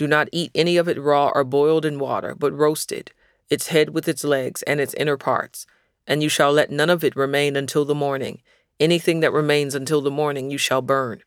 Do not eat any of it raw or boiled in water, but roasted, its head with its legs and its inner parts. And you shall let none of it remain until the morning. Anything that remains until the morning you shall burn.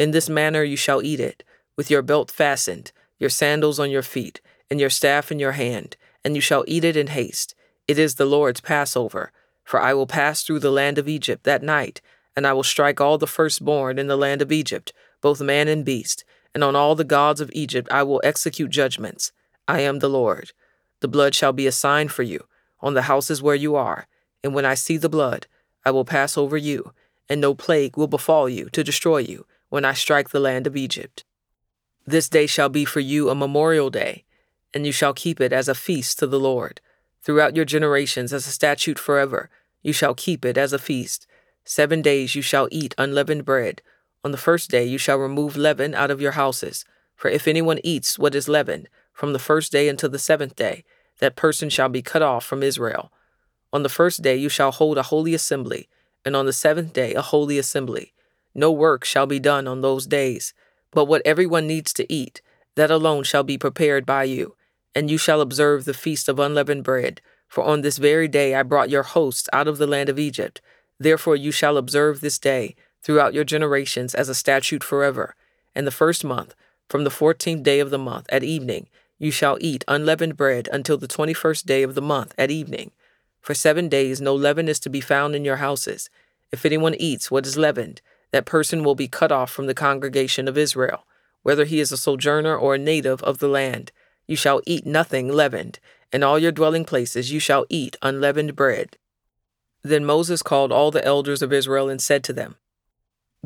In this manner you shall eat it, with your belt fastened, your sandals on your feet, and your staff in your hand, and you shall eat it in haste. It is the Lord's Passover. For I will pass through the land of Egypt that night, and I will strike all the firstborn in the land of Egypt, both man and beast, and on all the gods of Egypt I will execute judgments. I am the Lord. The blood shall be a sign for you on the houses where you are, and when I see the blood, I will pass over you, and no plague will befall you to destroy you when I strike the land of Egypt. This day shall be for you a memorial day, and you shall keep it as a feast to the Lord. Throughout your generations, as a statute forever, you shall keep it as a feast. Seven days you shall eat unleavened bread. On the first day you shall remove leaven out of your houses. For if anyone eats what is leavened, from the first day until the seventh day, that person shall be cut off from Israel. On the first day you shall hold a holy assembly, and on the seventh day a holy assembly. No work shall be done on those days, but what everyone needs to eat, that alone shall be prepared by you and you shall observe the feast of unleavened bread. For on this very day I brought your hosts out of the land of Egypt. Therefore you shall observe this day throughout your generations as a statute forever. And the first month, from the fourteenth day of the month at evening, you shall eat unleavened bread until the twenty first day of the month at evening. For seven days no leaven is to be found in your houses. If anyone eats what is leavened, that person will be cut off from the congregation of Israel, whether he is a sojourner or a native of the land. You shall eat nothing leavened. In all your dwelling places you shall eat unleavened bread. Then Moses called all the elders of Israel and said to them,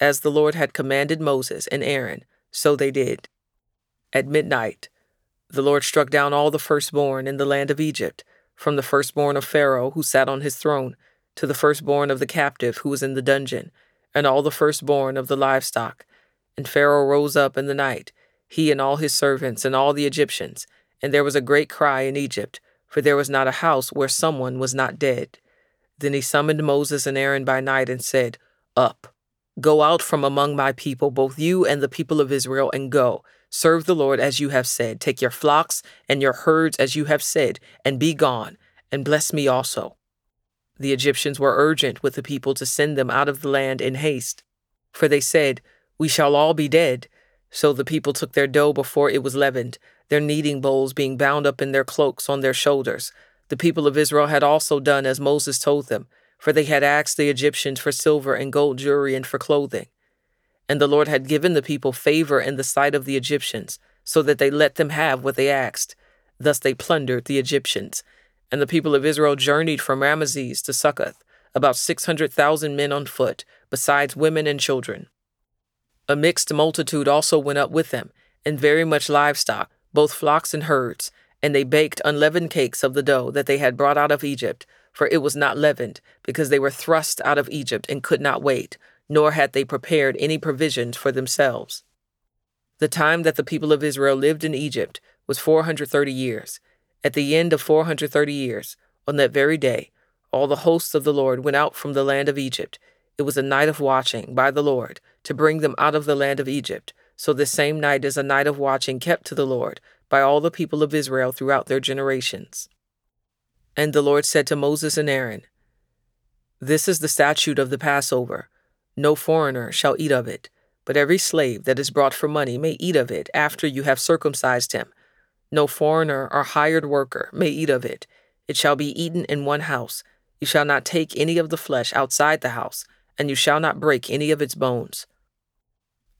as the Lord had commanded Moses and Aaron, so they did. At midnight, the Lord struck down all the firstborn in the land of Egypt, from the firstborn of Pharaoh who sat on his throne, to the firstborn of the captive who was in the dungeon, and all the firstborn of the livestock. And Pharaoh rose up in the night, he and all his servants and all the Egyptians, and there was a great cry in Egypt, for there was not a house where someone was not dead. Then he summoned Moses and Aaron by night and said, Up, go out from among my people, both you and the people of Israel, and go. Serve the Lord as you have said. Take your flocks and your herds as you have said, and be gone, and bless me also. The Egyptians were urgent with the people to send them out of the land in haste, for they said, We shall all be dead. So the people took their dough before it was leavened, their kneading bowls being bound up in their cloaks on their shoulders. The people of Israel had also done as Moses told them, for they had asked the Egyptians for silver and gold jewelry and for clothing. And the Lord had given the people favor in the sight of the Egyptians, so that they let them have what they asked. Thus they plundered the Egyptians. And the people of Israel journeyed from Ramesses to Succoth, about 600,000 men on foot, besides women and children. A mixed multitude also went up with them, and very much livestock, both flocks and herds. And they baked unleavened cakes of the dough that they had brought out of Egypt, for it was not leavened, because they were thrust out of Egypt and could not wait, nor had they prepared any provisions for themselves. The time that the people of Israel lived in Egypt was 430 years. At the end of 430 years, on that very day, all the hosts of the Lord went out from the land of Egypt. It was a night of watching by the Lord to bring them out of the land of Egypt. So this same night is a night of watching kept to the Lord by all the people of Israel throughout their generations. And the Lord said to Moses and Aaron, This is the statute of the Passover. No foreigner shall eat of it, but every slave that is brought for money may eat of it after you have circumcised him. No foreigner or hired worker may eat of it. It shall be eaten in one house you shall not take any of the flesh outside the house, and you shall not break any of its bones.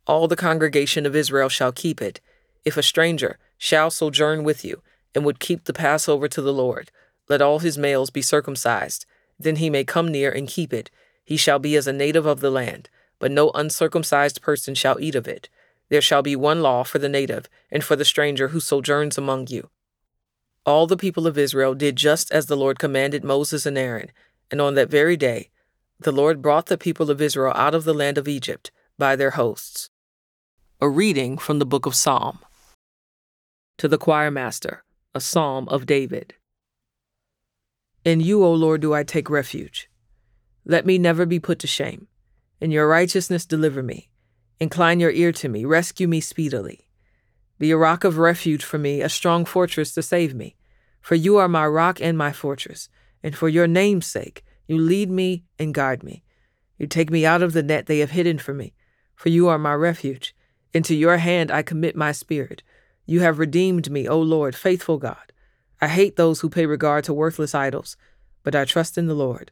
All the congregation of Israel shall keep it. If a stranger shall sojourn with you, and would keep the Passover to the Lord, let all his males be circumcised. Then he may come near and keep it. He shall be as a native of the land, but no uncircumcised person shall eat of it. There shall be one law for the native and for the stranger who sojourns among you. All the people of Israel did just as the Lord commanded Moses and Aaron, and on that very day the Lord brought the people of Israel out of the land of Egypt by their hosts. A reading from the book of Psalm. To the choir master, a psalm of David. In you, O Lord, do I take refuge. Let me never be put to shame. In your righteousness, deliver me. Incline your ear to me, rescue me speedily. Be a rock of refuge for me, a strong fortress to save me. For you are my rock and my fortress, and for your name's sake, you lead me and guide me. You take me out of the net they have hidden for me, for you are my refuge. Into your hand I commit my spirit. You have redeemed me, O Lord, faithful God. I hate those who pay regard to worthless idols, but I trust in the Lord.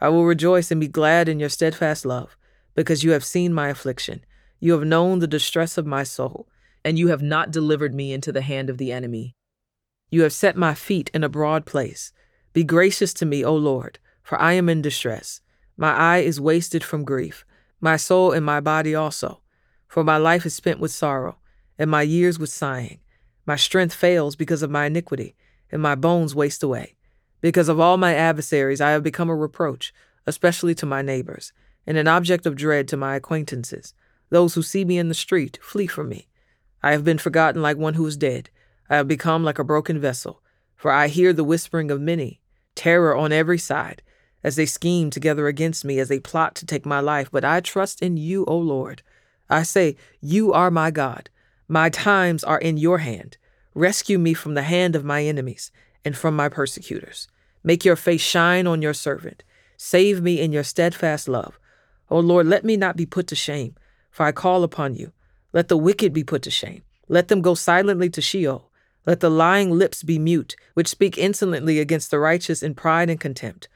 I will rejoice and be glad in your steadfast love, because you have seen my affliction. You have known the distress of my soul and you have not delivered me into the hand of the enemy. You have set my feet in a broad place. Be gracious to me, O Lord, for I am in distress. My eye is wasted from grief, my soul and my body also. For my life is spent with sorrow, and my years with sighing. My strength fails because of my iniquity, and my bones waste away. Because of all my adversaries, I have become a reproach, especially to my neighbors, and an object of dread to my acquaintances. Those who see me in the street flee from me. I have been forgotten like one who is dead. I have become like a broken vessel, for I hear the whispering of many, terror on every side, as they scheme together against me, as they plot to take my life. But I trust in you, O Lord. I say, You are my God. My times are in your hand. Rescue me from the hand of my enemies and from my persecutors. Make your face shine on your servant. Save me in your steadfast love. O Lord, let me not be put to shame, for I call upon you. Let the wicked be put to shame. Let them go silently to Sheol. Let the lying lips be mute, which speak insolently against the righteous in pride and contempt.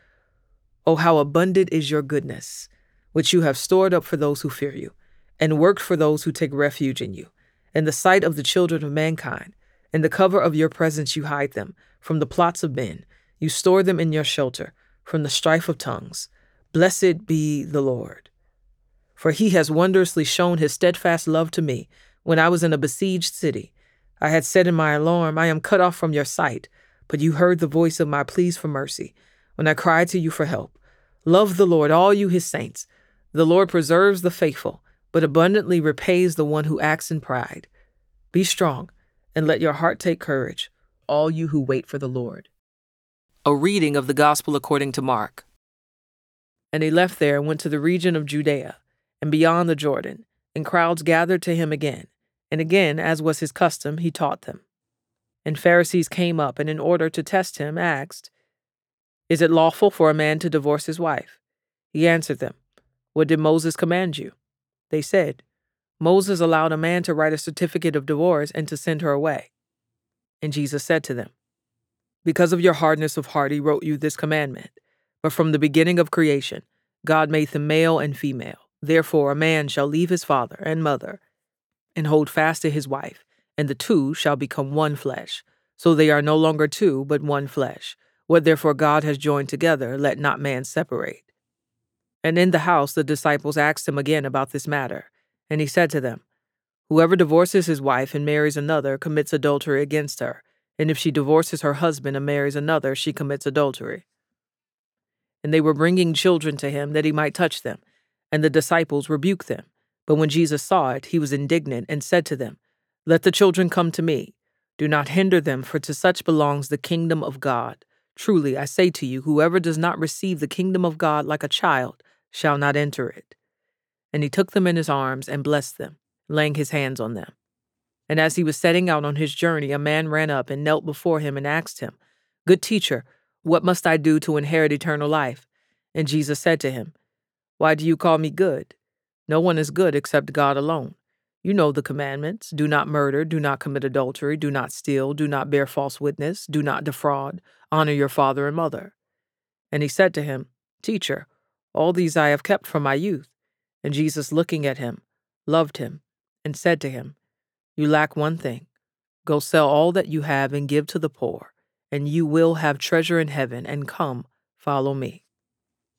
Oh, how abundant is your goodness, which you have stored up for those who fear you, and worked for those who take refuge in you. In the sight of the children of mankind, in the cover of your presence you hide them from the plots of men. You store them in your shelter from the strife of tongues. Blessed be the Lord for he has wondrously shown his steadfast love to me when I was in a besieged city. I had said in my alarm, I am cut off from your sight, but you heard the voice of my pleas for mercy when I cried to you for help. Love the Lord, all you his saints. The Lord preserves the faithful, but abundantly repays the one who acts in pride. Be strong, and let your heart take courage, all you who wait for the Lord. A reading of the Gospel according to Mark. And he left there and went to the region of Judea and beyond the Jordan, and crowds gathered to him again. And again, as was his custom, he taught them. And Pharisees came up, and in order to test him, asked, Is it lawful for a man to divorce his wife? He answered them, What did Moses command you? They said, Moses allowed a man to write a certificate of divorce and to send her away. And Jesus said to them, Because of your hardness of heart, he wrote you this commandment. But from the beginning of creation, God made them male and female. Therefore, a man shall leave his father and mother and hold fast to his wife, and the two shall become one flesh. So they are no longer two, but one flesh. What therefore God has joined together, let not man separate. And in the house the disciples asked him again about this matter. And he said to them, Whoever divorces his wife and marries another commits adultery against her, and if she divorces her husband and marries another, she commits adultery. And they were bringing children to him that he might touch them, and the disciples rebuked them. But when Jesus saw it, he was indignant and said to them, Let the children come to me. Do not hinder them, for to such belongs the kingdom of God. Truly, I say to you, whoever does not receive the kingdom of God like a child shall not enter it. And he took them in his arms and blessed them, laying his hands on them. And as he was setting out on his journey, a man ran up and knelt before him and asked him, Good teacher, what must I do to inherit eternal life? And Jesus said to him, Why do you call me good? No one is good except God alone. You know the commandments do not murder, do not commit adultery, do not steal, do not bear false witness, do not defraud, honor your father and mother. And he said to him, Teacher, all these I have kept from my youth. And Jesus, looking at him, loved him, and said to him, You lack one thing. Go sell all that you have and give to the poor, and you will have treasure in heaven, and come, follow me.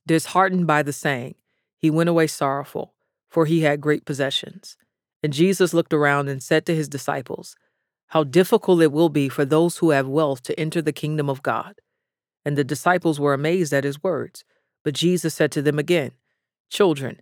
Disheartened by the saying, he went away sorrowful, for he had great possessions. And Jesus looked around and said to his disciples, How difficult it will be for those who have wealth to enter the kingdom of God. And the disciples were amazed at his words. But Jesus said to them again, Children,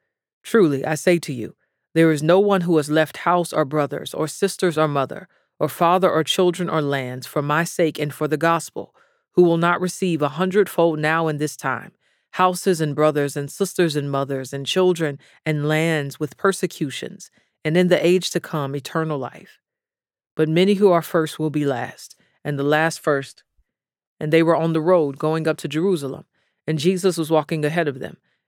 Truly, I say to you, there is no one who has left house or brothers, or sisters or mother, or father or children or lands for my sake and for the gospel, who will not receive a hundredfold now in this time houses and brothers and sisters and mothers and children and lands with persecutions and in the age to come, eternal life. But many who are first will be last, and the last first. And they were on the road going up to Jerusalem, and Jesus was walking ahead of them.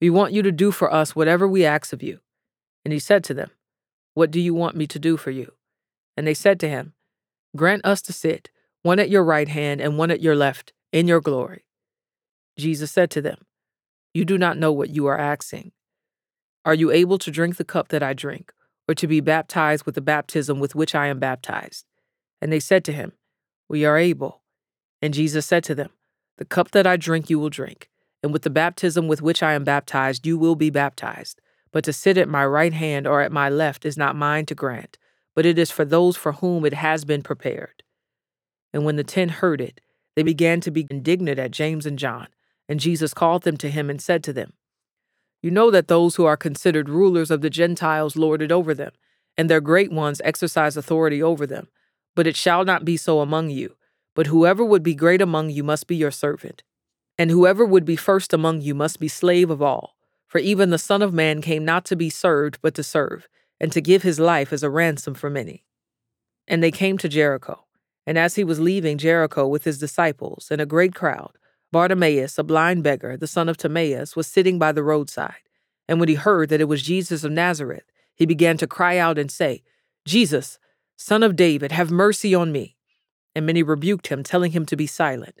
we want you to do for us whatever we ask of you. And he said to them, What do you want me to do for you? And they said to him, Grant us to sit, one at your right hand and one at your left, in your glory. Jesus said to them, You do not know what you are asking. Are you able to drink the cup that I drink, or to be baptized with the baptism with which I am baptized? And they said to him, We are able. And Jesus said to them, The cup that I drink you will drink, and with the baptism with which I am baptized you will be baptized. But to sit at my right hand or at my left is not mine to grant, but it is for those for whom it has been prepared. And when the ten heard it, they began to be indignant at James and John. And Jesus called them to him and said to them, you know that those who are considered rulers of the Gentiles lord it over them, and their great ones exercise authority over them. But it shall not be so among you. But whoever would be great among you must be your servant. And whoever would be first among you must be slave of all. For even the Son of Man came not to be served, but to serve, and to give his life as a ransom for many. And they came to Jericho. And as he was leaving Jericho with his disciples and a great crowd, Bartimaeus, a blind beggar, the son of Timaeus, was sitting by the roadside. And when he heard that it was Jesus of Nazareth, he began to cry out and say, Jesus, son of David, have mercy on me. And many rebuked him, telling him to be silent.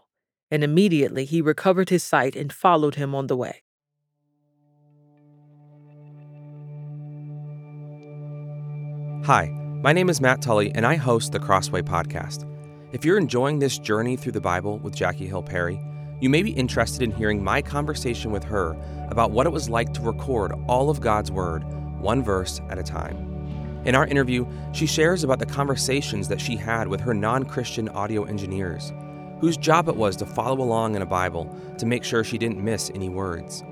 and immediately he recovered his sight and followed him on the way. Hi, my name is Matt Tully, and I host the Crossway Podcast. If you're enjoying this journey through the Bible with Jackie Hill Perry, you may be interested in hearing my conversation with her about what it was like to record all of God's Word, one verse at a time. In our interview, she shares about the conversations that she had with her non Christian audio engineers whose job it was to follow along in a Bible to make sure she didn't miss any words.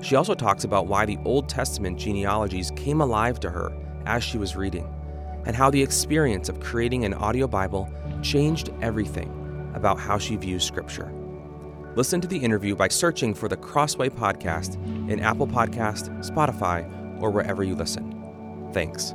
She also talks about why the Old Testament genealogies came alive to her as she was reading, and how the experience of creating an audio Bible changed everything about how she views Scripture. Listen to the interview by searching for the Crossway Podcast in Apple Podcast, Spotify, or wherever you listen. Thanks.